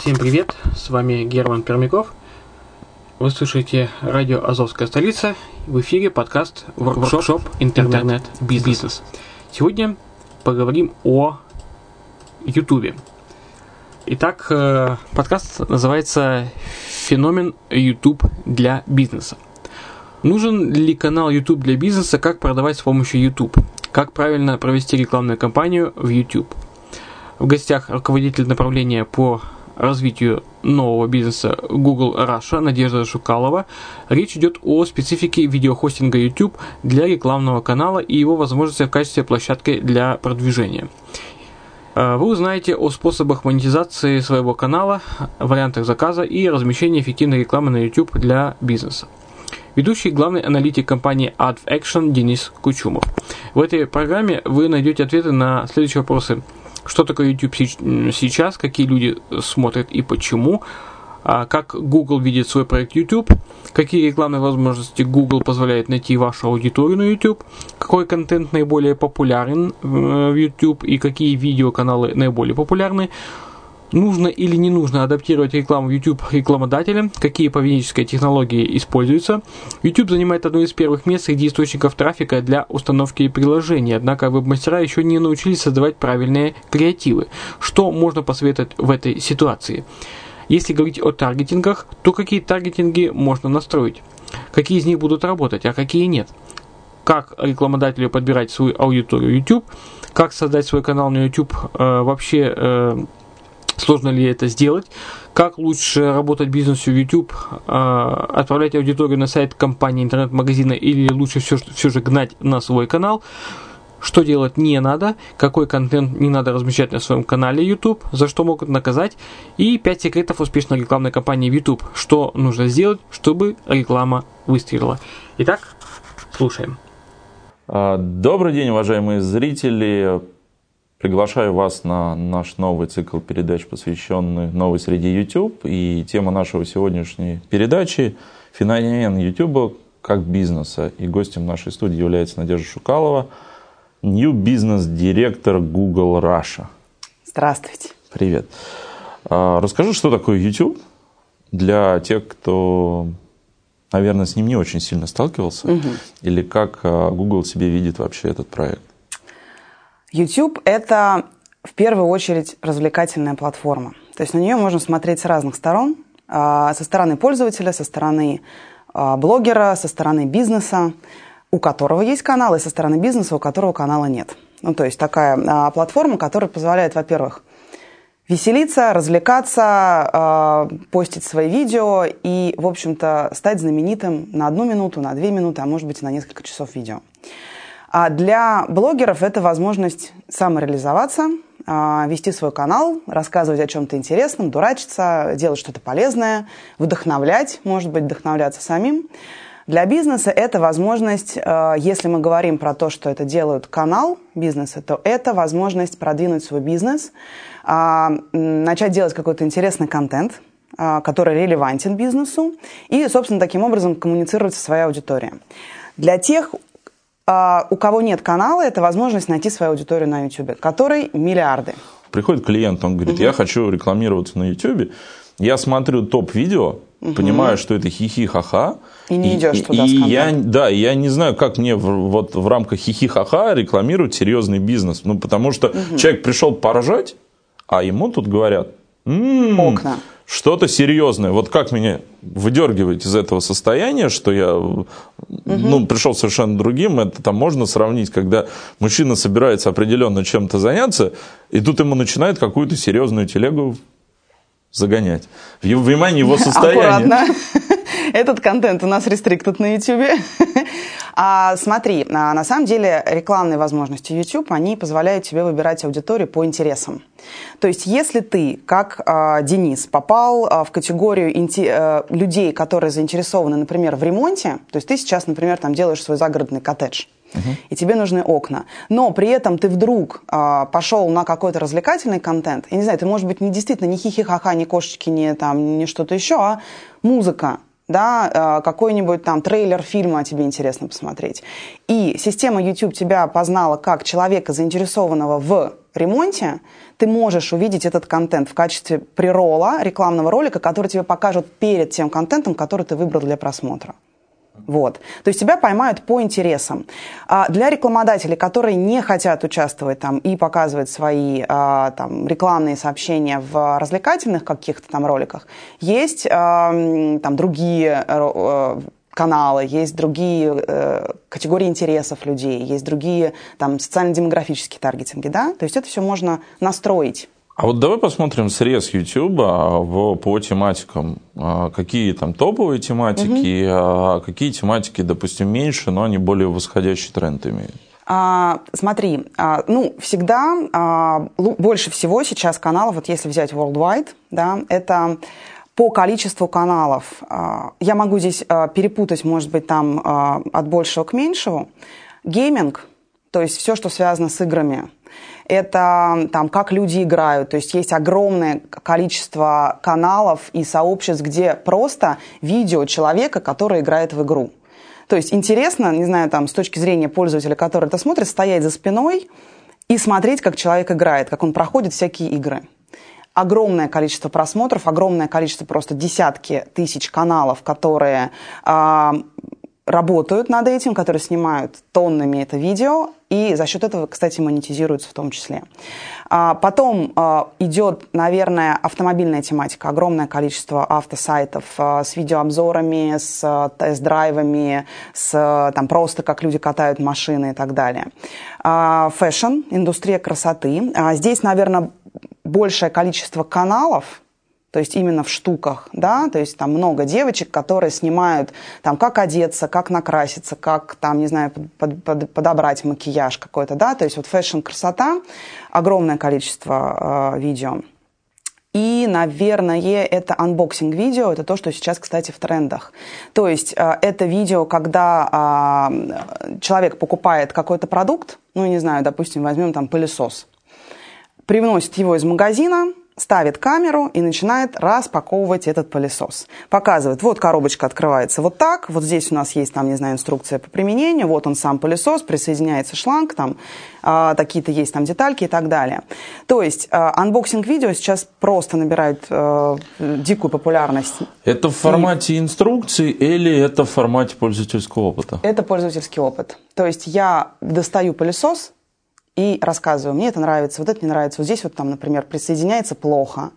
Всем привет, с вами Герман Пермяков. Вы слушаете радио «Азовская столица». В эфире подкаст «Воркшоп Интернет Бизнес». Сегодня поговорим о Ютубе. Итак, э, подкаст называется «Феномен YouTube для бизнеса». Нужен ли канал YouTube для бизнеса, как продавать с помощью YouTube? Как правильно провести рекламную кампанию в YouTube? В гостях руководитель направления по развитию нового бизнеса Google Russia Надежда Шукалова. Речь идет о специфике видеохостинга YouTube для рекламного канала и его возможности в качестве площадки для продвижения. Э, вы узнаете о способах монетизации своего канала, вариантах заказа и размещения эффективной рекламы на YouTube для бизнеса. Ведущий главный аналитик компании AdAction Денис Кучумов. В этой программе вы найдете ответы на следующие вопросы – что такое YouTube сейчас, какие люди смотрят и почему, а как Google видит свой проект YouTube, какие рекламные возможности Google позволяет найти вашу аудиторию на YouTube, какой контент наиболее популярен э, в YouTube? И какие видеоканалы наиболее популярны, Нужно или не нужно адаптировать рекламу YouTube рекламодателям? Какие поведенческие технологии используются? YouTube занимает одно из первых мест среди источников трафика для установки приложений, однако веб-мастера еще не научились создавать правильные креативы. Что можно посоветовать в этой ситуации? Если говорить о таргетингах, то какие таргетинги можно настроить? Какие из них будут работать, а какие нет? Как рекламодателю подбирать свою аудиторию YouTube? Как создать свой канал на YouTube э, вообще э, Сложно ли это сделать? Как лучше работать бизнесу YouTube? А, отправлять аудиторию на сайт компании, интернет-магазина или лучше все, все же гнать на свой канал? Что делать не надо, какой контент не надо размещать на своем канале YouTube, за что могут наказать, и 5 секретов успешной рекламной кампании в YouTube, что нужно сделать, чтобы реклама выстрелила. Итак, слушаем. А, добрый день, уважаемые зрители. Приглашаю вас на наш новый цикл передач, посвященный новой среде YouTube. И тема нашего сегодняшней передачи – феномен YouTube как бизнеса. И гостем нашей студии является Надежда Шукалова, New Business директор Google Russia. Здравствуйте. Привет. А, расскажи, что такое YouTube, для тех, кто, наверное, с ним не очень сильно сталкивался, угу. или как а, Google себе видит вообще этот проект? YouTube – это в первую очередь развлекательная платформа. То есть на нее можно смотреть с разных сторон. А, со стороны пользователя, со стороны а, блогера, со стороны бизнеса, у которого есть канал, и со стороны бизнеса, у которого канала нет. Ну, то есть такая а, платформа, которая позволяет, во-первых, веселиться, развлекаться, постить свои видео и, в общем-то, стать знаменитым на одну минуту, на две минуты, а может быть, на несколько часов видео. А для блогеров это возможность самореализоваться, э, вести свой канал, рассказывать о чем-то интересном, дурачиться, делать что-то полезное, вдохновлять, может быть, вдохновляться самим. Для бизнеса это возможность, э, если мы говорим про то, что это делают канал бизнеса, то это возможность продвинуть свой бизнес, а, начать делать какой-то интересный контент, а, который релевантен бизнесу, и, собственно, таким образом коммуницировать со своей аудиторией. Для тех, а, у кого нет канала, это возможность найти свою аудиторию на YouTube, которой миллиарды. Приходит клиент, он говорит, угу. я хочу рекламироваться на YouTube, я смотрю топ-видео, угу. понимаю, что это хихи-ха-ха. И не идешь и, туда и с я, Да, я не знаю, как мне в, вот в рамках хихи-ха-ха рекламировать серьезный бизнес. Ну, потому что угу. человек пришел поржать, а ему тут говорят, м-м, окна. Что-то серьезное. Вот как меня выдергивать из этого состояния, что я угу. ну, пришел совершенно другим, это там можно сравнить, когда мужчина собирается определенно чем-то заняться, и тут ему начинает какую-то серьезную телегу загонять. В внимание его состояние. Аккуратно. Этот контент у нас рестриктед на YouTube. А, смотри, а, на самом деле рекламные возможности YouTube, они позволяют тебе выбирать аудиторию по интересам. То есть, если ты, как а, Денис, попал а, в категорию инти- а, людей, которые заинтересованы, например, в ремонте, то есть ты сейчас, например, там делаешь свой загородный коттедж, Uh-huh. и тебе нужны окна. Но при этом ты вдруг э, пошел на какой-то развлекательный контент. Я не знаю, ты, может быть, не действительно не хихи-ха-ха, не кошечки, не, там, не что-то еще, а музыка да, э, какой-нибудь там трейлер фильма тебе интересно посмотреть. И система YouTube тебя познала как человека, заинтересованного в ремонте, ты можешь увидеть этот контент в качестве прирола, рекламного ролика, который тебе покажут перед тем контентом, который ты выбрал для просмотра. Вот. То есть тебя поймают по интересам. А для рекламодателей, которые не хотят участвовать там и показывать свои а, там, рекламные сообщения в развлекательных каких-то там роликах, есть а, там другие а, каналы, есть другие э, категории интересов людей, есть другие там социально-демографические таргетинги, да? То есть это все можно настроить. А вот давай посмотрим срез YouTube в, по тематикам. А, какие там топовые тематики, угу. а какие тематики, допустим, меньше, но они более восходящий тренд имеют? А, смотри, а, ну, всегда а, больше всего сейчас каналов, вот если взять worldwide, да, это по количеству каналов. А, я могу здесь а, перепутать, может быть, там а, от большего к меньшему. Гейминг, то есть все, что связано с играми – это там, как люди играют. То есть есть огромное количество каналов и сообществ, где просто видео человека, который играет в игру. То есть интересно, не знаю, там, с точки зрения пользователя, который это смотрит, стоять за спиной и смотреть, как человек играет, как он проходит всякие игры огромное количество просмотров, огромное количество, просто десятки тысяч каналов, которые э, работают над этим, которые снимают тоннами это видео, и за счет этого, кстати, монетизируются в том числе. А, потом а, идет, наверное, автомобильная тематика. Огромное количество автосайтов а, с видеообзорами, с тест-драйвами, с там, просто как люди катают машины и так далее. Fashion, индустрия красоты. Здесь, наверное, большее количество каналов, то есть именно в штуках, да, то есть там много девочек, которые снимают там как одеться, как накраситься, как там, не знаю, под, под, подобрать макияж какой-то, да, то есть вот fashion-красота, огромное количество э, видео. И, наверное, это unboxing-видео, это то, что сейчас, кстати, в трендах. То есть э, это видео, когда э, человек покупает какой-то продукт, ну, не знаю, допустим, возьмем там пылесос, привносит его из магазина, ставит камеру и начинает распаковывать этот пылесос. Показывает, вот коробочка открывается вот так, вот здесь у нас есть, там, не знаю, инструкция по применению, вот он сам пылесос, присоединяется шланг, там, э, такие-то есть там детальки и так далее. То есть э, unboxing-видео сейчас просто набирают э, дикую популярность. Это в формате и... инструкции или это в формате пользовательского опыта? Это пользовательский опыт. То есть я достаю пылесос, и рассказываю, мне это нравится, вот это не нравится, вот здесь вот там, например, присоединяется плохо.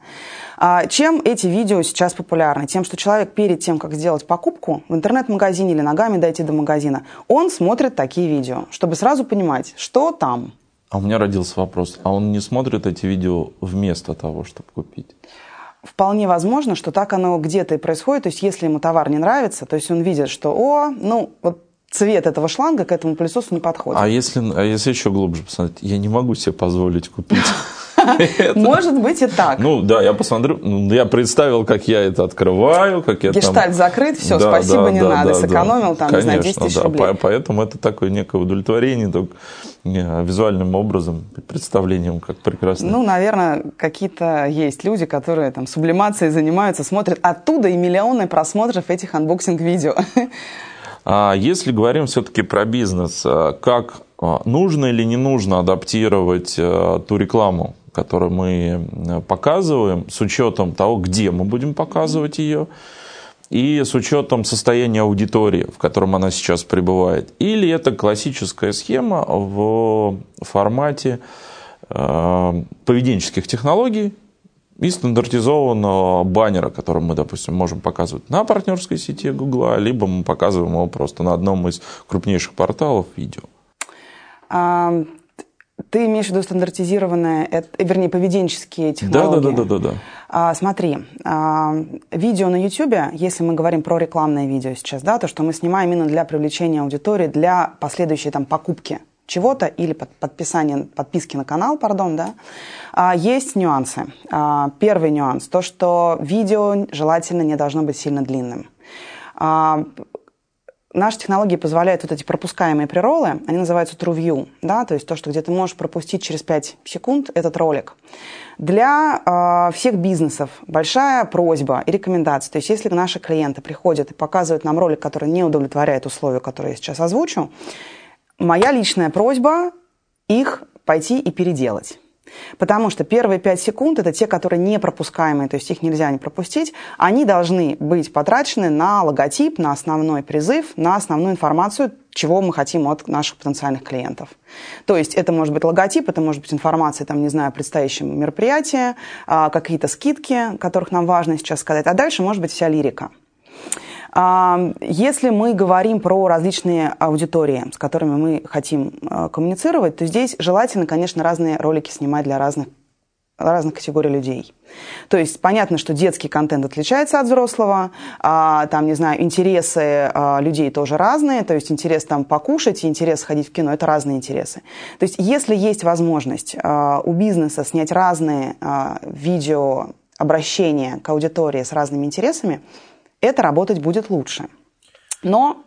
А чем эти видео сейчас популярны? Тем, что человек перед тем, как сделать покупку в интернет-магазине или ногами дойти до магазина, он смотрит такие видео, чтобы сразу понимать, что там. А у меня родился вопрос, а он не смотрит эти видео вместо того, чтобы купить? Вполне возможно, что так оно где-то и происходит. То есть, если ему товар не нравится, то есть он видит, что, о, ну, вот цвет этого шланга к этому пылесосу не подходит. А если, а если еще глубже посмотреть, я не могу себе позволить купить. Может быть и так. Ну да, я посмотрю, ну, я представил, как я это открываю, как я Гештальт закрыт, все, спасибо, не надо, сэкономил там, не знаю, 10 тысяч рублей. Поэтому это такое некое удовлетворение, только визуальным образом, представлением, как прекрасно. Ну, наверное, какие-то есть люди, которые там сублимацией занимаются, смотрят оттуда и миллионы просмотров этих unboxing-видео. А если говорим все-таки про бизнес, а, как а, нужно или не нужно адаптировать а, ту рекламу, которую мы показываем, с учетом того, где мы будем показывать ее, и с учетом состояния аудитории, в котором она сейчас пребывает. Или это классическая схема в формате поведенческих технологий, и стандартизованного баннера, который мы, допустим, можем показывать на партнерской сети Гугла, либо мы показываем его просто на одном из крупнейших порталов видео. А, ты имеешь в виду стандартизированные, вернее, поведенческие технологии? Да, да, да, да, да. А, смотри, а, видео на YouTube, если мы говорим про рекламное видео сейчас, да, то, что мы снимаем именно для привлечения аудитории, для последующей там покупки чего-то или под, подписание, подписки на канал, пардон, да, а, есть нюансы. А, первый нюанс, то, что видео желательно не должно быть сильно длинным. А, наши технологии позволяют вот эти пропускаемые преролы, они называются true view, да, то есть то, что где ты можешь пропустить через 5 секунд этот ролик. Для э, всех бизнесов большая просьба и рекомендация, то есть если наши клиенты приходят и показывают нам ролик, который не удовлетворяет условию, которые я сейчас озвучу, моя личная просьба их пойти и переделать. Потому что первые пять секунд это те, которые не пропускаемые, то есть их нельзя не пропустить. Они должны быть потрачены на логотип, на основной призыв, на основную информацию, чего мы хотим от наших потенциальных клиентов. То есть это может быть логотип, это может быть информация, там, не знаю, о предстоящем мероприятии, а, какие-то скидки, которых нам важно сейчас сказать. А дальше может быть вся лирика. Если мы говорим про различные аудитории, с которыми мы хотим а, коммуницировать, то здесь желательно, конечно, разные ролики снимать для разных разных категорий людей. То есть понятно, что детский контент отличается от взрослого, а, там, не знаю, интересы а, людей тоже разные, то есть интерес там покушать и интерес сходить в кино – это разные интересы. То есть если есть возможность а, у бизнеса снять разные а, видео обращения к аудитории с разными интересами, это работать будет лучше. Но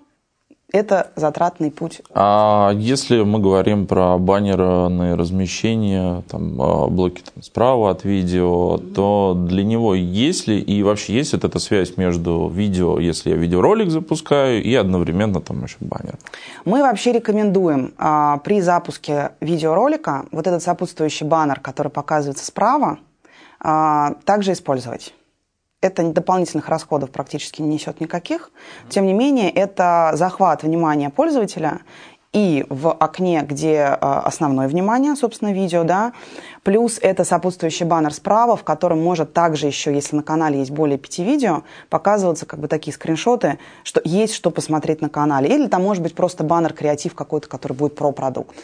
это затратный путь. А если мы говорим про баннерное размещение, там, а, блоки там, справа от видео, то для него есть ли и вообще есть вот эта связь между видео, если я видеоролик запускаю, и одновременно там еще баннер? Мы вообще рекомендуем а, при запуске видеоролика вот этот сопутствующий баннер, который показывается справа, а, также использовать это дополнительных расходов практически не несет никаких. Тем не менее, это захват внимания пользователя и в окне, где э, основное внимание, собственно, видео, да, плюс это сопутствующий баннер справа, в котором может также еще, если на канале есть более пяти видео, показываться как бы такие скриншоты, что есть что посмотреть на канале. Или там может быть просто баннер креатив какой-то, который будет про продукт.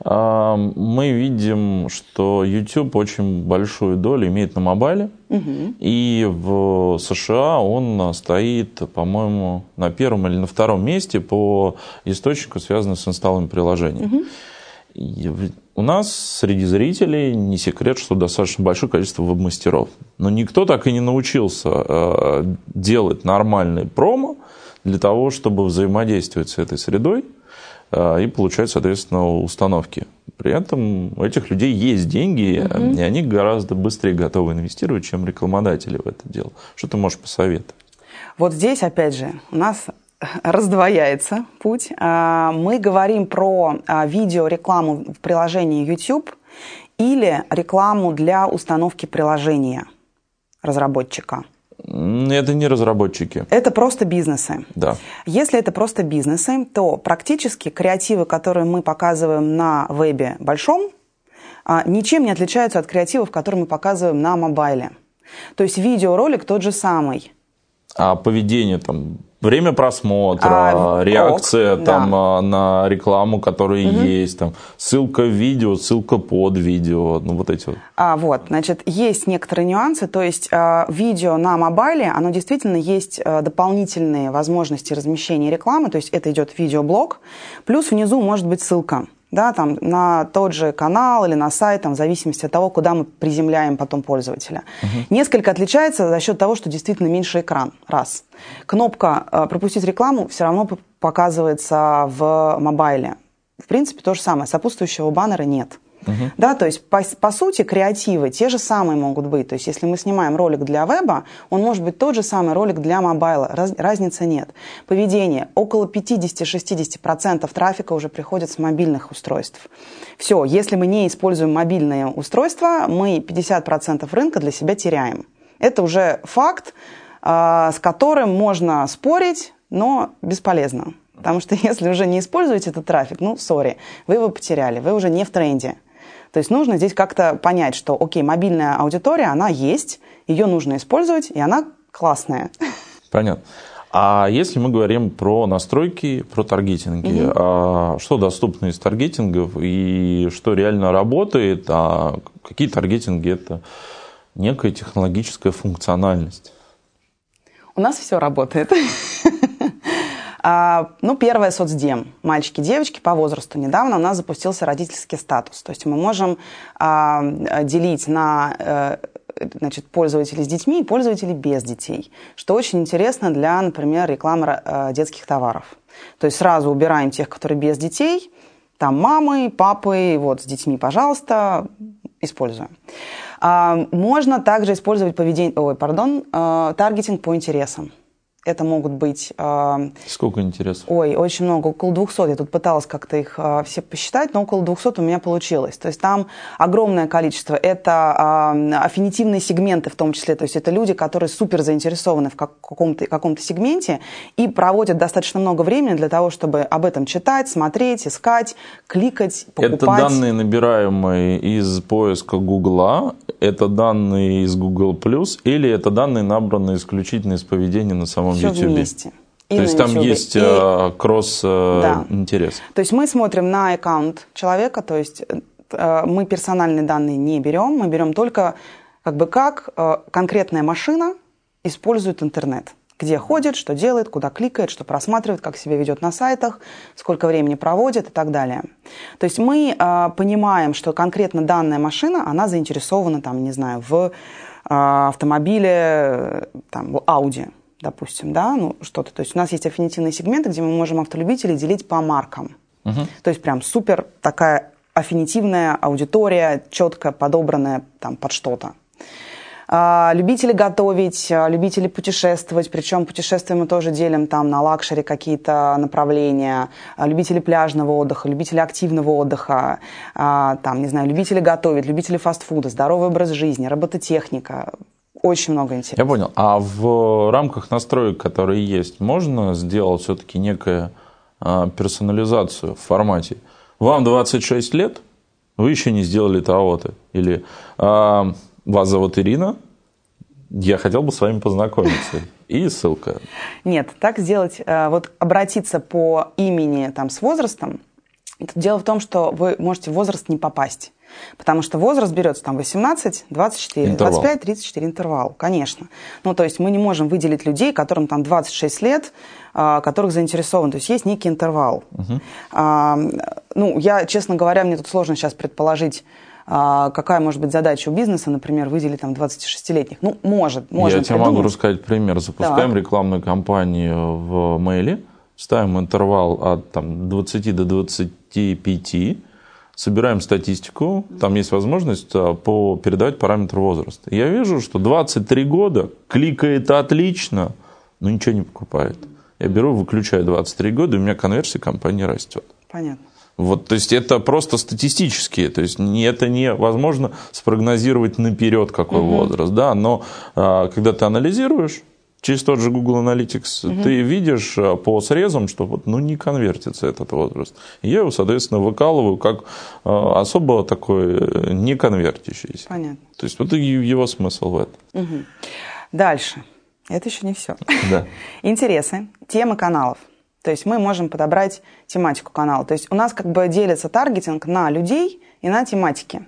А, мы видим, что YouTube очень большую долю имеет на мобайле. Угу. И в США он стоит, по-моему, на первом или на втором месте по источнику, связанному с инсталлом приложений. Угу. у нас среди зрителей не секрет, что достаточно большое количество веб-мастеров. Но никто так и не научился э, делать нормальный промо для того, чтобы взаимодействовать с этой средой и получают, соответственно, установки. При этом у этих людей есть деньги, угу. и они гораздо быстрее готовы инвестировать, чем рекламодатели в это дело. Что ты можешь посоветовать? Вот здесь, опять же, у нас раздвояется путь. А, мы говорим про а, видеорекламу в приложении YouTube или рекламу для установки приложения разработчика. Это не разработчики. Это просто бизнесы. Да. Если это просто бизнесы, то практически креативы, которые мы показываем на вебе большом, а, ничем не отличаются от креативов, которые мы показываем на мобайле. То есть видеоролик тот же самый. А поведение там время просмотра, а, реакция ок, там да. на рекламу, которая угу. есть, там ссылка в видео, ссылка под видео, ну вот эти вот. А вот, значит, есть некоторые нюансы, то есть э, видео на мобайле, оно действительно есть э, дополнительные возможности размещения рекламы, то есть это идет видеоблог, плюс внизу может быть ссылка да, там, на тот же канал или на сайт, там, в зависимости от того, куда мы приземляем потом пользователя. Угу. Несколько отличается за счет того, что действительно меньше экран, раз. Кнопка э, «Пропустить рекламу» все равно показывается в мобайле. В принципе, то же самое. Сопутствующего баннера нет. Угу. Да, то есть, по, по сути, креативы те же самые могут быть. То есть, если мы снимаем ролик для веба, он может быть тот же самый ролик для мобайла. Раз, разницы нет. Поведение. Около 50-60% трафика уже приходит с мобильных устройств. Все, если мы не используем мобильные устройства, мы 50% рынка для себя теряем. Это уже факт, э, с которым можно спорить, но бесполезно. Потому что если уже не используете этот трафик, ну, сори, вы его потеряли, вы уже не в тренде. То есть нужно здесь как-то понять, что, окей, мобильная аудитория, она есть, ее нужно использовать, и она классная. Понятно. А если мы говорим про настройки, про таргетинги, угу. а что доступно из таргетингов и что реально работает, а какие таргетинги это некая технологическая функциональность? У нас все работает. А, ну, первое соцдем. Мальчики, девочки по возрасту. Недавно у нас запустился родительский статус. То есть мы можем а, делить на э, значит, пользователей с детьми и пользователей без детей, что очень интересно для, например, рекламы э, детских товаров. То есть сразу убираем тех, которые без детей, там мамы, папы, вот с детьми, пожалуйста, используем. А, можно также использовать поведение, ой, пардон, э, таргетинг по интересам. Это могут быть... Э, Сколько интересов? Ой, очень много, около 200. Я тут пыталась как-то их э, все посчитать, но около 200 у меня получилось. То есть там огромное количество. Это э, аффинитивные сегменты в том числе. То есть это люди, которые супер заинтересованы в каком-то каком сегменте и проводят достаточно много времени для того, чтобы об этом читать, смотреть, искать, кликать, покупать. Это данные, набираемые из поиска Гугла, это данные из Google+, или это данные, набранные исключительно из поведения на самом все YouTube. вместе. И То есть там YouTube. есть и... Э, кросс э, да. То есть мы смотрим на аккаунт человека, то есть э, мы персональные данные не берем, мы берем только как бы как конкретная машина использует интернет где ходит, что делает, куда кликает, что просматривает, как себя ведет на сайтах, сколько времени проводит и так далее. То есть мы э, понимаем, что конкретно данная машина, она заинтересована, там, не знаю, в э, автомобиле, там, в Audi, допустим, да, ну что-то. То есть у нас есть аффинитивные сегменты, где мы можем автолюбителей делить по маркам. Угу. То есть прям супер такая аффинитивная аудитория, четко подобранная там под что-то. А, любители готовить, а, любители путешествовать, причем путешествия мы тоже делим там на luxury какие-то направления, а, любители пляжного отдыха, любители активного отдыха, там, не знаю, любители готовить, любители фастфуда, здоровый образ жизни, робототехника, очень много интересного. Я понял. А в рамках настроек, которые есть, можно сделать все-таки некую персонализацию в формате? Вам 26 лет, вы еще не сделали того-то. Или вас зовут Ирина, я хотел бы с вами познакомиться. И ссылка. Нет, так сделать, а, вот обратиться по имени там с возрастом, дело в том, что вы можете в возраст не попасть. Потому что возраст берется там 18, 24, интервал. 25, 34 интервал, конечно. Ну, то есть мы не можем выделить людей, которым там 26 лет, а, которых заинтересован. То есть есть некий интервал. Угу. А, ну, я, честно говоря, мне тут сложно сейчас предположить, какая может быть задача у бизнеса, например, выделить там 26-летних. Ну, может, можно Я тебе могу рассказать пример. Запускаем так. рекламную кампанию в мейле, ставим интервал от там, 20 до 25, собираем статистику, там есть возможность а, по, передавать параметр возраста. Я вижу, что 23 года кликает отлично, но ничего не покупает. Я беру, выключаю 23 года, и у меня конверсия компании растет. Понятно. Вот, то есть это просто статистически, то есть это невозможно спрогнозировать наперед какой угу. возраст, да, но а, когда ты анализируешь, через тот же Google Analytics угу. ты видишь а, по срезам, что вот, ну, не конвертится этот возраст. И я его, соответственно, выкалываю как а, особо такой э, не конвертящийся. Понятно. То есть вот его смысл в этом. Угу. Дальше. Это еще не все. Да. Интересы, темы каналов. То есть мы можем подобрать тематику канала. То есть у нас как бы делится таргетинг на людей и на тематики.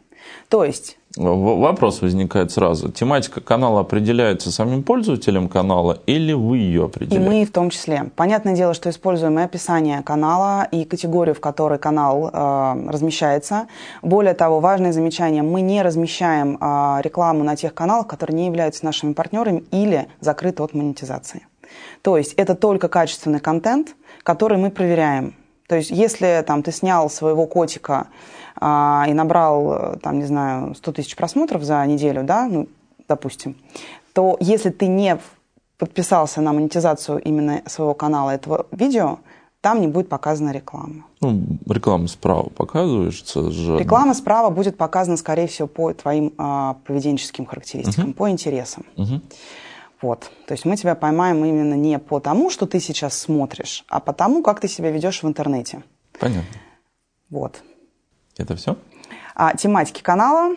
То есть Вопрос возникает сразу. Тематика канала определяется самим пользователем канала или вы ее определяете? И мы в том числе. Понятное дело, что используем и описание канала, и категорию, в которой канал э, размещается. Более того, важное замечание, мы не размещаем э, рекламу на тех каналах, которые не являются нашими партнерами или закрыты от монетизации. То есть это только качественный контент, который мы проверяем. То есть если там, ты снял своего котика а, и набрал, там, не знаю, 100 тысяч просмотров за неделю, да, ну, допустим, то если ты не подписался на монетизацию именно своего канала этого видео, там не будет показана реклама. Ну, реклама справа показывается же. Реклама справа будет показана, скорее всего, по твоим а, поведенческим характеристикам, угу. по интересам. Угу. Вот. То есть мы тебя поймаем именно не по тому, что ты сейчас смотришь, а по тому, как ты себя ведешь в интернете. Понятно. Вот. Это все? А, тематики канала,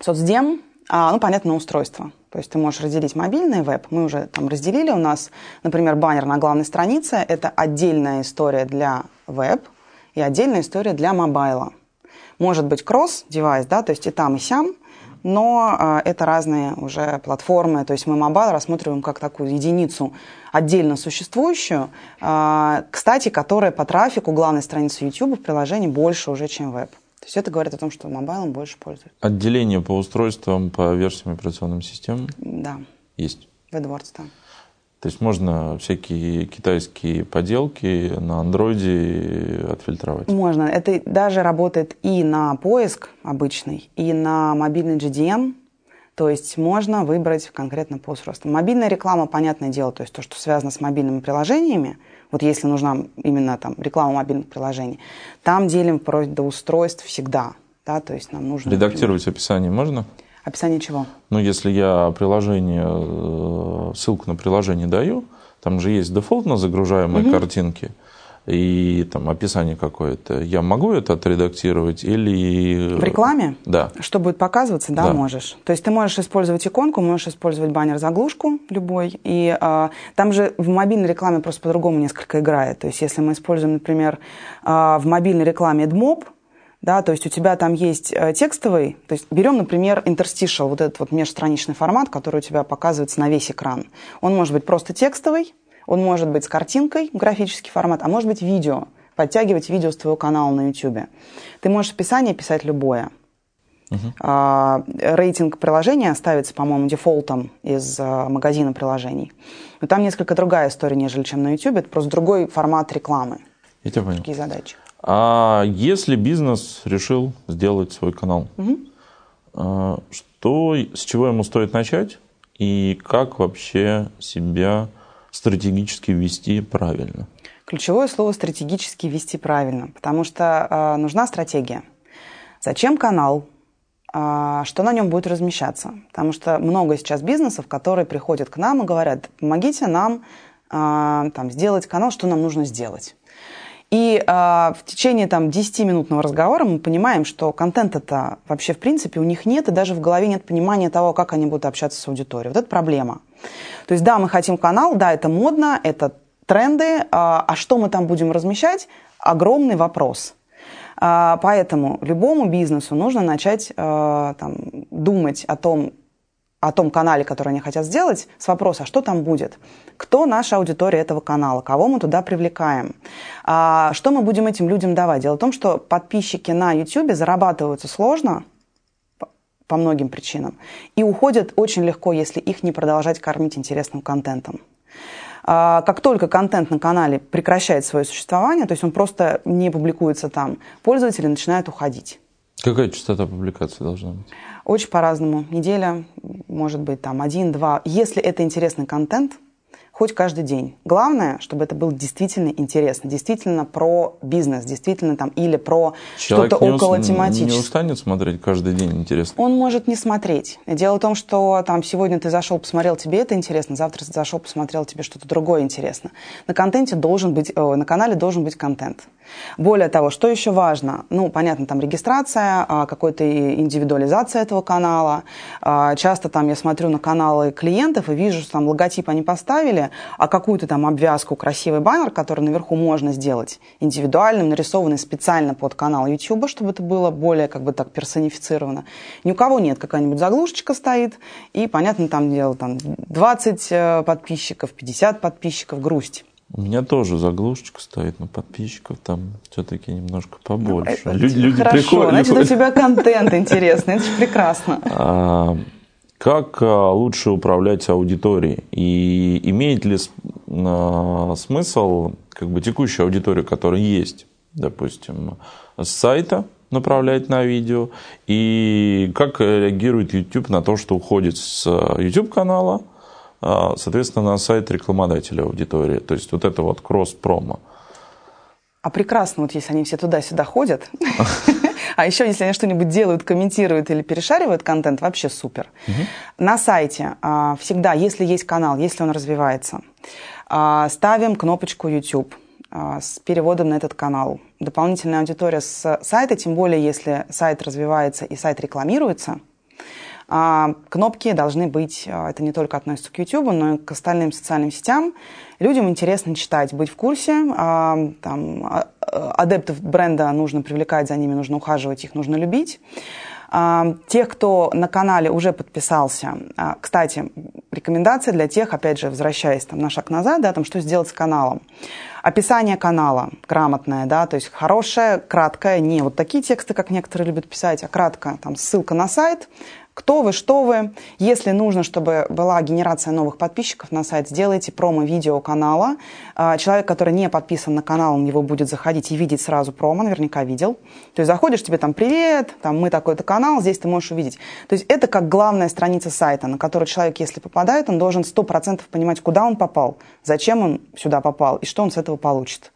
соцдем, а, ну, понятно, устройство. То есть ты можешь разделить мобильный веб. Мы уже там разделили. У нас, например, баннер на главной странице – это отдельная история для веб и отдельная история для mobile а. Может быть cross-device, да, то есть и там, и сям, но э, это разные уже платформы. То есть мы mobile рассматриваем как такую единицу отдельно существующую, э, кстати, которая по трафику главной страницы YouTube в приложении больше уже, чем веб. То есть это говорит о том, что мобайлом больше пользуются. Отделение по устройствам, по версиям операционным систем? Да. Есть? В AdWords, да. То есть можно всякие китайские поделки на андроиде отфильтровать? Можно. Это даже работает и на поиск обычный, и на мобильный GDN. То есть можно выбрать конкретно по устройству. Мобильная реклама, понятное дело, то есть то, что связано с мобильными приложениями, вот если нужна именно там реклама мобильных приложений, там делим вплоть до устройств всегда. Да, то есть нам нужно... Редактировать например, описание можно? Описание чего? Ну, если я приложение, э, ссылку на приложение даю, там же есть дефолтно загружаемые угу. картинки и там описание какое-то. Я могу это отредактировать или... В рекламе? Да. Что будет показываться, да, да, можешь. То есть ты можешь использовать иконку, можешь использовать баннер-заглушку любой. И э, там же в мобильной рекламе просто по-другому несколько играет. То есть если мы используем, например, э, в мобильной рекламе AdMob, да, то есть у тебя там есть э, текстовый, то есть берем, например, interstitial, вот этот вот межстраничный формат, который у тебя показывается на весь экран. Он может быть просто текстовый, он может быть с картинкой, графический формат, а может быть видео, подтягивать видео с твоего канала на YouTube. Ты можешь описание писать любое. Uh-huh. А, рейтинг приложения ставится, по-моему, дефолтом из а, магазина приложений. Но там несколько другая история, нежели чем на YouTube. Это просто другой формат рекламы. Я тебя понял. Такие задачи. А если бизнес решил сделать свой канал, угу. что, с чего ему стоит начать и как вообще себя стратегически вести правильно? Ключевое слово стратегически вести правильно, потому что э, нужна стратегия. Зачем канал? Э, что на нем будет размещаться? Потому что много сейчас бизнесов, которые приходят к нам и говорят, помогите нам э, там, сделать канал, что нам нужно сделать. И э, в течение там, 10-минутного разговора мы понимаем, что контента-то вообще в принципе у них нет, и даже в голове нет понимания того, как они будут общаться с аудиторией. Вот это проблема. То есть да, мы хотим канал, да, это модно, это тренды, э, а что мы там будем размещать, огромный вопрос. Э, поэтому любому бизнесу нужно начать э, там, думать о том, о том канале, который они хотят сделать, с вопроса, а что там будет? Кто наша аудитория этого канала? Кого мы туда привлекаем? А, что мы будем этим людям давать? Дело в том, что подписчики на YouTube зарабатываются сложно, по многим причинам, и уходят очень легко, если их не продолжать кормить интересным контентом. А, как только контент на канале прекращает свое существование, то есть он просто не публикуется там, пользователи начинают уходить. Какая частота публикации должна быть? Очень по-разному. Неделя, может быть, там один-два. Если это интересный контент, хоть каждый день. Главное, чтобы это было действительно интересно, действительно про бизнес, действительно там или про что-то около тематическое. не устанет смотреть каждый день интересно? Он может не смотреть. Дело в том, что там сегодня ты зашел, посмотрел, тебе это интересно, завтра ты зашел, посмотрел, тебе что-то другое интересно. На контенте должен быть, о, на канале должен быть контент. Более того, что еще важно? Ну, понятно, там регистрация, а, какой-то индивидуализация этого канала. А, часто там я смотрю на каналы клиентов и вижу, что там логотип они поставили, а какую-то там обвязку, красивый баннер, который наверху можно сделать индивидуальным, нарисованный специально под канал YouTube, чтобы это было более как бы так персонифицировано. Ни у кого нет, какая-нибудь заглушечка стоит, и, понятно, там дело там 20 э, подписчиков, 50 подписчиков, грусть. У меня тоже заглушечка стоит, но подписчиков там все-таки немножко побольше. Это, люди, люди Хорошо, приходят. значит, у тебя контент интересный, это же прекрасно. Как а, лучше управлять аудиторией? И имеет ли а, смысл как бы текущую аудиторию, которая есть, допустим, с сайта направлять на видео? И как реагирует YouTube на то, что уходит с YouTube-канала – а, соответственно, на сайт рекламодателя аудитории. То есть вот это вот кросс-промо. А прекрасно, вот если они все туда-сюда ходят. А еще, если они что-нибудь делают, комментируют или перешаривают контент, вообще супер. На сайте а, всегда, если есть канал, если он развивается, а, ставим кнопочку YouTube с переводом на этот канал. Дополнительная аудитория с сайта, тем более если сайт развивается и сайт рекламируется – а, кнопки должны быть, а, это не только относится к YouTube, но и к остальным социальным сетям. Людям интересно читать, быть в курсе. А, там, адептов бренда нужно привлекать, за ними нужно ухаживать, их нужно любить. Тех, кто на канале уже подписался, кстати, рекомендация для тех, опять же, возвращаясь там, на шаг назад, да, там, что сделать с каналом. Описание канала грамотное, да, то есть хорошее, краткое, не вот такие тексты, как некоторые любят писать, а кратко, там, ссылка на сайт, кто вы, что вы. Если нужно, чтобы была генерация новых подписчиков на сайт, сделайте промо-видео канала. А, человек, который не подписан на канал, он его будет заходить и видеть сразу промо, наверняка видел. То есть заходишь, тебе там «Привет», там «Мы такой-то канал», здесь ты можешь увидеть. То есть это как главная страница сайта, на которую человек, если попадает, он должен 100% понимать, куда он попал, зачем он сюда попал и что он с этого получит.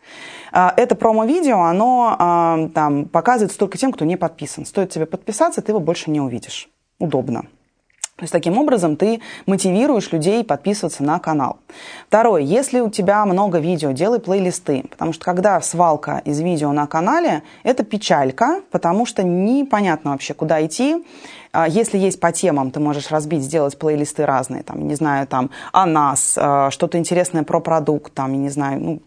А, это промо-видео, оно а, там, показывается только тем, кто не подписан. Стоит тебе подписаться, ты его больше не увидишь удобно. То есть таким образом ты мотивируешь людей подписываться на канал. Второе, если у тебя много видео, делай плейлисты, потому что когда свалка из видео на канале, это печалька, потому что непонятно вообще, куда идти. А если есть по темам, ты можешь разбить, сделать плейлисты разные, там, не знаю, там, о нас, а, что-то интересное про продукт, там, не знаю, ну,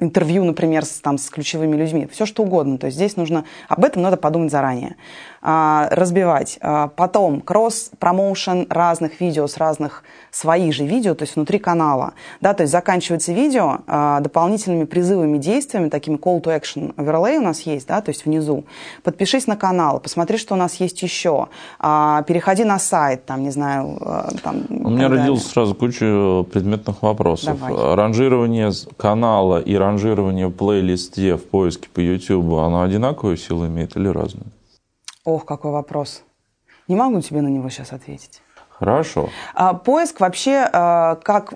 интервью, например, с, там, с ключевыми людьми, все что угодно. То есть здесь нужно, об этом надо подумать заранее. А, разбивать. А, потом кросс-промоушен разных видео с разных своих же видео, то есть внутри канала. Да, то есть заканчивается видео а, дополнительными призывами, действиями, такими call to action overlay у нас есть, да, то есть внизу. Подпишись на канал, посмотри, что у нас есть еще. Переходи на сайт, там, не знаю, там. У меня родилось сразу куча предметных вопросов. Давай. Ранжирование канала и ранжирование в плейлисте в поиске по YouTube, оно одинаковую силу имеет или разную? Ох, какой вопрос. Не могу тебе на него сейчас ответить. Хорошо. А, поиск вообще, а, как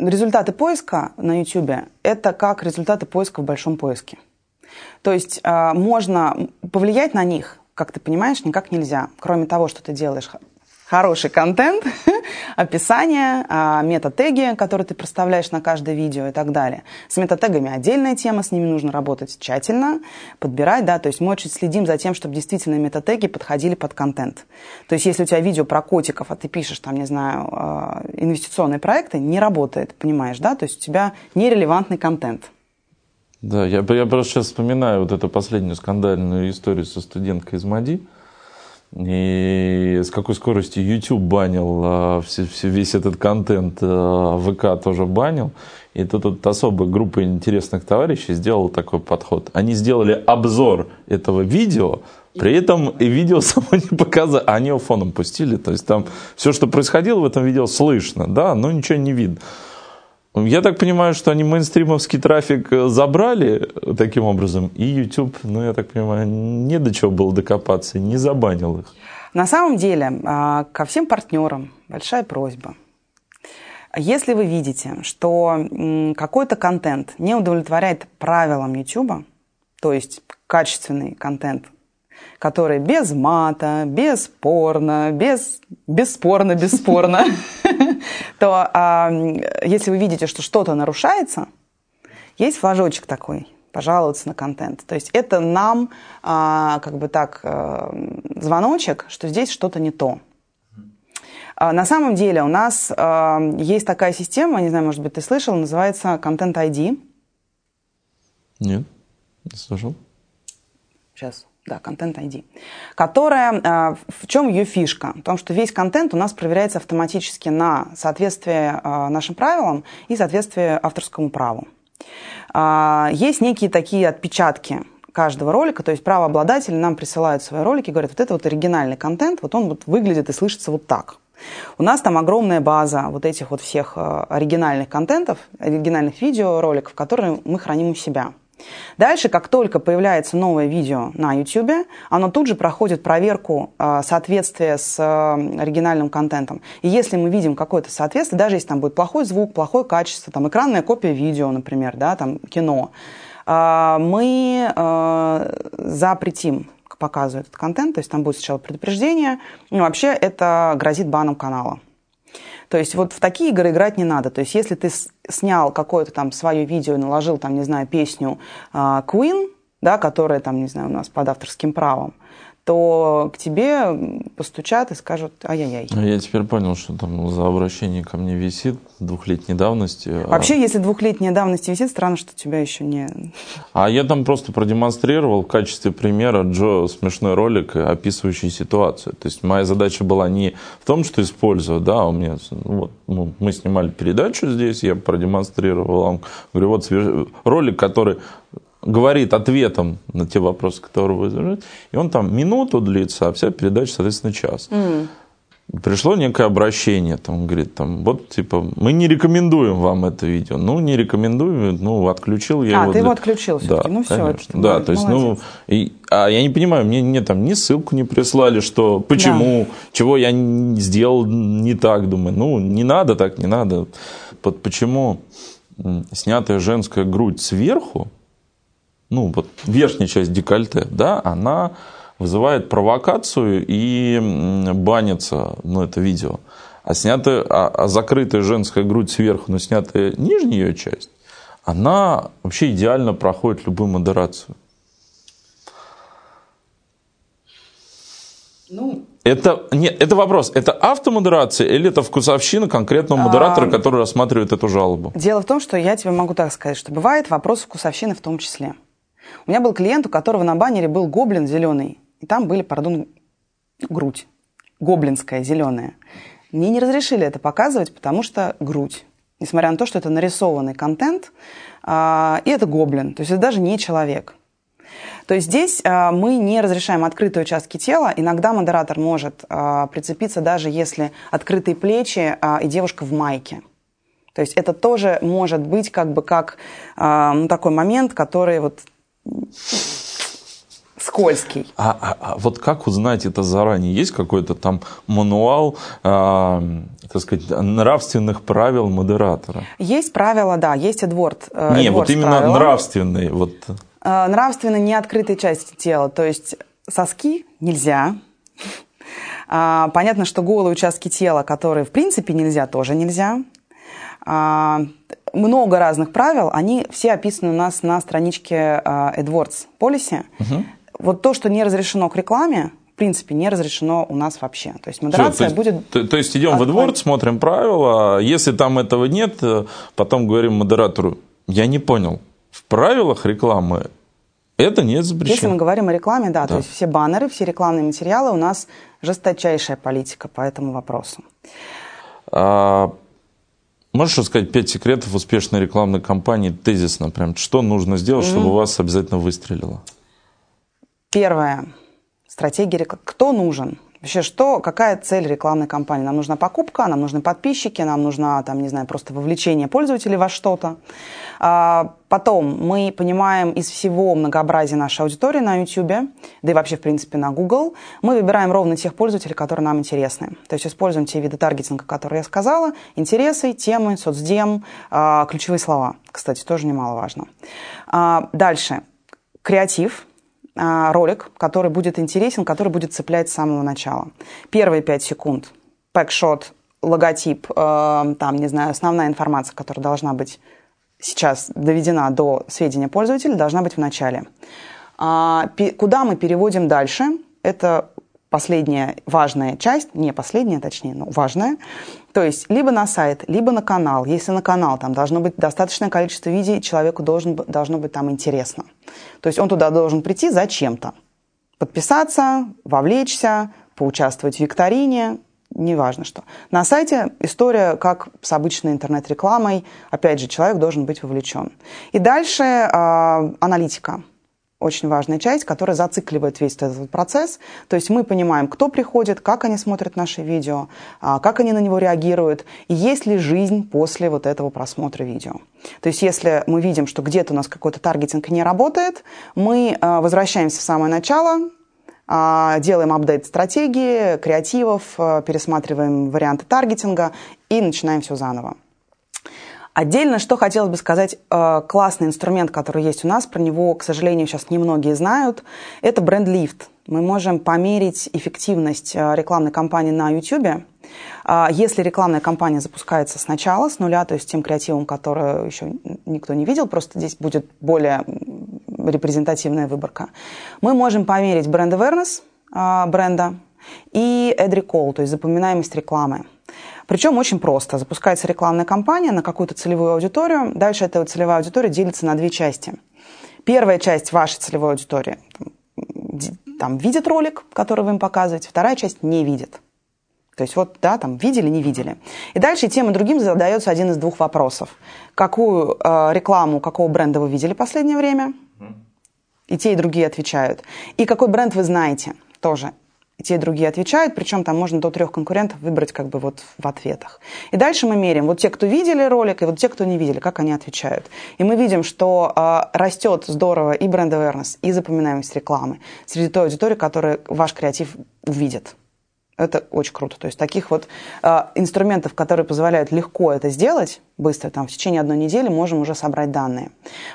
результаты поиска на YouTube, это как результаты поиска в большом поиске. То есть а, можно повлиять на них, как ты понимаешь, никак нельзя. Кроме того, что ты делаешь хороший контент, описание, а, метатеги, которые ты проставляешь на каждое видео и так далее. С метатегами отдельная тема, с ними нужно работать тщательно, подбирать, да, то есть мы очень следим за тем, чтобы действительно метатеги подходили под контент. То есть если у тебя видео про котиков, а ты пишешь там, не знаю, а, инвестиционные проекты, не работает, понимаешь, да, то есть у тебя нерелевантный контент. Да, я, я просто сейчас вспоминаю вот эту последнюю скандальную историю со студенткой из МАДИ, и с какой скоростью YouTube банил а, все, все, весь этот контент, а ВК тоже банил. И тут вот особая группа интересных товарищей сделала такой подход. Они сделали обзор этого видео, при этом и видео само не показали, а они его фоном пустили. То есть там все, что происходило в этом видео, слышно, да, но ничего не видно. Я так понимаю, что они мейнстримовский трафик э, забрали таким образом, и YouTube, ну, я так понимаю, не до чего было докопаться, не забанил их. На самом деле, а, ко всем партнерам большая просьба. Если вы видите, что какой-то контент не удовлетворяет правилам YouTube, то есть качественный контент, который без мата, без порно, без, бесспорно, бесспорно, то а, если вы видите, что что-то нарушается, есть флажочек такой, пожаловаться на контент. То есть это нам а, как бы так а, звоночек, что здесь что-то не то. А, на самом деле у нас есть такая система, не знаю, может быть, ты слышал, называется Content ID. Нет, не слышал. Сейчас да, контент ID, которая, а, в чем ее фишка? В том, что весь контент у нас проверяется автоматически на соответствие а, нашим правилам и соответствие авторскому праву. А, есть некие такие отпечатки каждого ролика, то есть правообладатели нам присылают свои ролики, говорят, вот это вот оригинальный контент, вот он вот выглядит и слышится вот так. У нас там огромная база вот этих вот всех оригинальных контентов, оригинальных видеороликов, которые мы храним у себя. Дальше, как только появляется новое видео на YouTube, оно тут же проходит проверку э, соответствия с э, оригинальным контентом. И если мы видим какое-то соответствие, даже если там будет плохой звук, плохое качество, там экранная копия видео, например, да, там кино, э, мы запретим к этот контент, то есть там будет сначала предупреждение, ну, вообще это грозит баном канала. То есть вот в такие игры играть не надо. То есть если ты снял какое-то там свое видео и наложил там, не знаю, песню uh, Queen, да, которая там, не знаю, у нас под авторским правом, то к тебе постучат и скажут ай-яй-яй. Ну, я теперь понял, что там за обращение ко мне висит двухлетней давности. А Вообще, а... если двухлетняя давность висит, странно, что тебя еще не... А я там просто продемонстрировал в качестве примера Джо смешной ролик, описывающий ситуацию. То есть моя задача была не в том, что использовать, да, у меня, ну, вот, ну, мы снимали передачу здесь, я продемонстрировал вам, говорю, вот ролик, который говорит ответом на те вопросы, которые вы задаете, и он там минуту длится, а вся передача, соответственно, час. Mm. Пришло некое обращение, там, говорит, там, вот, типа, мы не рекомендуем вам это видео. Ну, не рекомендую, ну, отключил я а, его. А, ты для... его отключил все-таки, да, ну, все. Конечно. Да, то есть, ну, и, а я не понимаю, мне, мне там ни ссылку не прислали, что, почему, да. чего я не сделал не так, думаю, ну, не надо так, не надо. Вот почему снятая женская грудь сверху, ну, вот верхняя часть декольте, да, она вызывает провокацию и банится, ну, это видео. А снятая, а, а закрытая женская грудь сверху, но снятая нижняя ее часть, она вообще идеально проходит любую модерацию. Ну, это, нет, это вопрос, это автомодерация или это вкусовщина конкретного модератора, а, который рассматривает эту жалобу? Дело в том, что я тебе могу так сказать, что бывает вопрос вкусовщины в том числе. У меня был клиент, у которого на баннере был гоблин зеленый, и там были, пардон, грудь, гоблинская зеленая. Мне не разрешили это показывать, потому что грудь. Несмотря на то, что это нарисованный контент, а, и это гоблин, то есть это даже не человек. То есть здесь а, мы не разрешаем открытые участки тела. Иногда модератор может а, прицепиться, даже если открытые плечи и девушка в майке. То есть это тоже может быть как бы как ну, такой момент, который вот скользкий. А, а, а вот как узнать это заранее? Есть какой-то там мануал, э, так сказать, нравственных правил модератора? Есть правила, да, есть Эдворд. Э, Не, вот именно правила. нравственные. Вот. Э, нравственно не открытые части тела, то есть соски нельзя. А, понятно, что голые участки тела, которые в принципе нельзя, тоже нельзя. А, много разных правил, они все описаны у нас на страничке AdWords Policy. Угу. Вот то, что не разрешено к рекламе, в принципе, не разрешено у нас вообще. То есть модерация Все, то будет... То, то есть идем в AdWords, смотрим правила, если там этого нет, потом говорим модератору, я не понял, в правилах рекламы это не запрещено. Если мы говорим о рекламе, да, да, то есть все баннеры, все рекламные материалы, у нас жесточайшая политика по этому вопросу. А, Можешь рассказать пять секретов успешной рекламной кампании тезисно? Прям, что нужно сделать, чтобы у вас обязательно выстрелило? Первое. Стратегия рекламы. Кто нужен? Вообще, что, какая цель рекламной кампании? Нам нужна покупка, нам нужны подписчики, нам нужна, там, не знаю, просто вовлечение пользователей во что-то. А, потом мы понимаем из всего многообразия нашей аудитории на YouTube, да и вообще, в принципе, на Google, мы выбираем ровно тех пользователей, которые нам интересны. То есть используем те виды таргетинга, которые я сказала, интересы, темы, соцдем, а, ключевые слова. Кстати, тоже немаловажно. А, дальше. Креатив – ролик, который будет интересен, который будет цеплять с самого начала. Первые пять секунд, пэкшот, логотип, э, там, не знаю, основная информация, которая должна быть сейчас доведена до сведения пользователя, должна быть в начале. А, куда мы переводим дальше? Это последняя важная часть, не последняя, точнее, но важная. То есть либо на сайт, либо на канал. Если на канал, там должно быть достаточное количество видео, человеку должен, должно быть там интересно. То есть он туда должен прийти зачем-то. Подписаться, вовлечься, поучаствовать в викторине, неважно что. На сайте история как с обычной интернет-рекламой. Опять же, человек должен быть вовлечен. И дальше э, аналитика очень важная часть, которая зацикливает весь этот процесс. То есть мы понимаем, кто приходит, как они смотрят наши видео, а, как они на него реагируют, и есть ли жизнь после вот этого просмотра видео. То есть если мы видим, что где-то у нас какой-то таргетинг не работает, мы а, возвращаемся в самое начало, а, делаем апдейт стратегии, креативов, пересматриваем варианты таргетинга и начинаем все заново. Отдельно, что хотелось бы сказать, э, классный инструмент, который есть у нас, про него, к сожалению, сейчас немногие знают, это бренд-лифт. Мы можем померить эффективность э, рекламной кампании на YouTube. Э, если рекламная кампания запускается сначала, с нуля, то есть тем креативом, который еще никто не видел, просто здесь будет более репрезентативная выборка, мы можем померить бренд-awareness бренда и ad recall, то есть запоминаемость рекламы. Причем очень просто. Запускается рекламная кампания на какую-то целевую аудиторию. Дальше эта целевая аудитория делится на две части. Первая часть вашей целевой аудитории там, видит ролик, который вы им показываете, вторая часть не видит. То есть вот, да, там, видели, не видели. И дальше тем и другим задается один из двух вопросов. Какую э, рекламу, какого бренда вы видели в последнее время? И те, и другие отвечают. И какой бренд вы знаете? Тоже те, и другие отвечают, причем там можно до трех конкурентов выбрать как бы вот в ответах. И дальше мы меряем, вот те, кто видели ролик, и вот те, кто не видели, как они отвечают. И мы видим, что э, растет здорово и бренд awareness, и запоминаемость рекламы среди той аудитории, которая ваш креатив увидит. Это очень круто. То есть таких вот э, инструментов, которые позволяют легко это сделать, быстро, там, в течение одной недели можем уже собрать данные.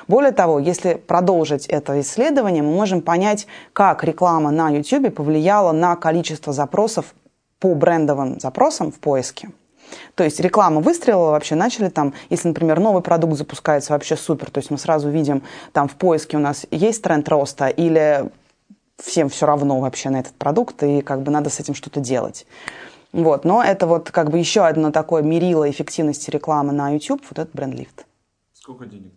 Более того, если продолжить это исследование, мы можем понять, как реклама на YouTube повлияла на количество запросов по брендовым запросам в поиске. То есть реклама выстрелила вообще, начали там, если, например, новый продукт запускается, вообще супер, то есть мы сразу видим, там в поиске у нас есть тренд роста или всем все равно вообще на этот продукт, и как бы надо с этим что-то делать. Вот. Но это вот как бы еще одно такое мерило эффективности рекламы на YouTube, вот этот бренд-лифт. Сколько денег?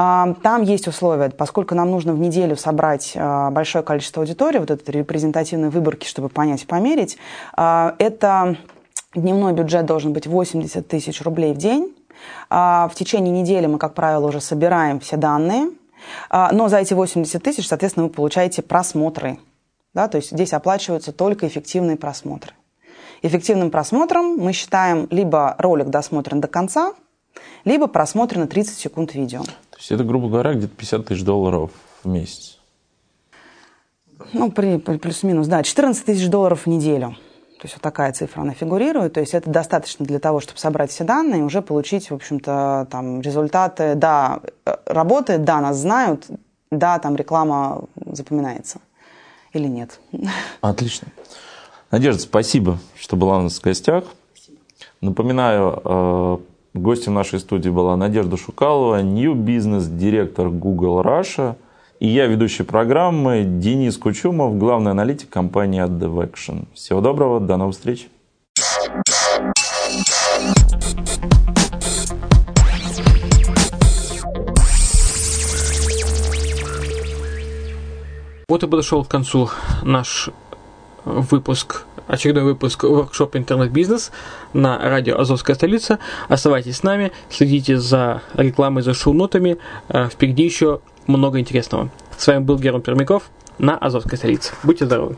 А, там есть условия, поскольку нам нужно в неделю собрать а, большое количество аудитории, вот этой репрезентативной выборки, чтобы понять и померить, а, это дневной бюджет должен быть 80 тысяч рублей в день. В течение недели мы, как правило, уже собираем все данные, но за эти 80 тысяч, соответственно, вы получаете просмотры. Да, то есть здесь оплачиваются только эффективные просмотры. Эффективным просмотром мы считаем либо ролик досмотрен до конца, либо просмотрено 30 секунд видео. То есть это, грубо говоря, где-то 50 тысяч долларов в месяц? Ну, при, плюс-минус, да, 14 тысяч долларов в неделю. То есть вот такая цифра, она фигурирует. То есть это достаточно для того, чтобы собрать все данные и уже получить, в общем-то, там результаты. Да, э, работает, да, нас знают, да, там реклама запоминается. Или нет. Отлично. Надежда, спасибо, что была у нас в гостях. Спасибо. Напоминаю, э, гостем нашей студии была Надежда Шукалова, New Business директор Google Russia – и я, ведущий программы Денис Кучумов, главный аналитик компании AdDevAction. Всего доброго, до новых встреч. Вот и подошел к концу наш выпуск, очередной выпуск воркшоп интернет-бизнес на радио Азовская столица. Оставайтесь с нами, следите за рекламой, за шоу-нотами. Э, впереди еще много интересного. С вами был Герман Пермяков на Азовской столице. Будьте здоровы!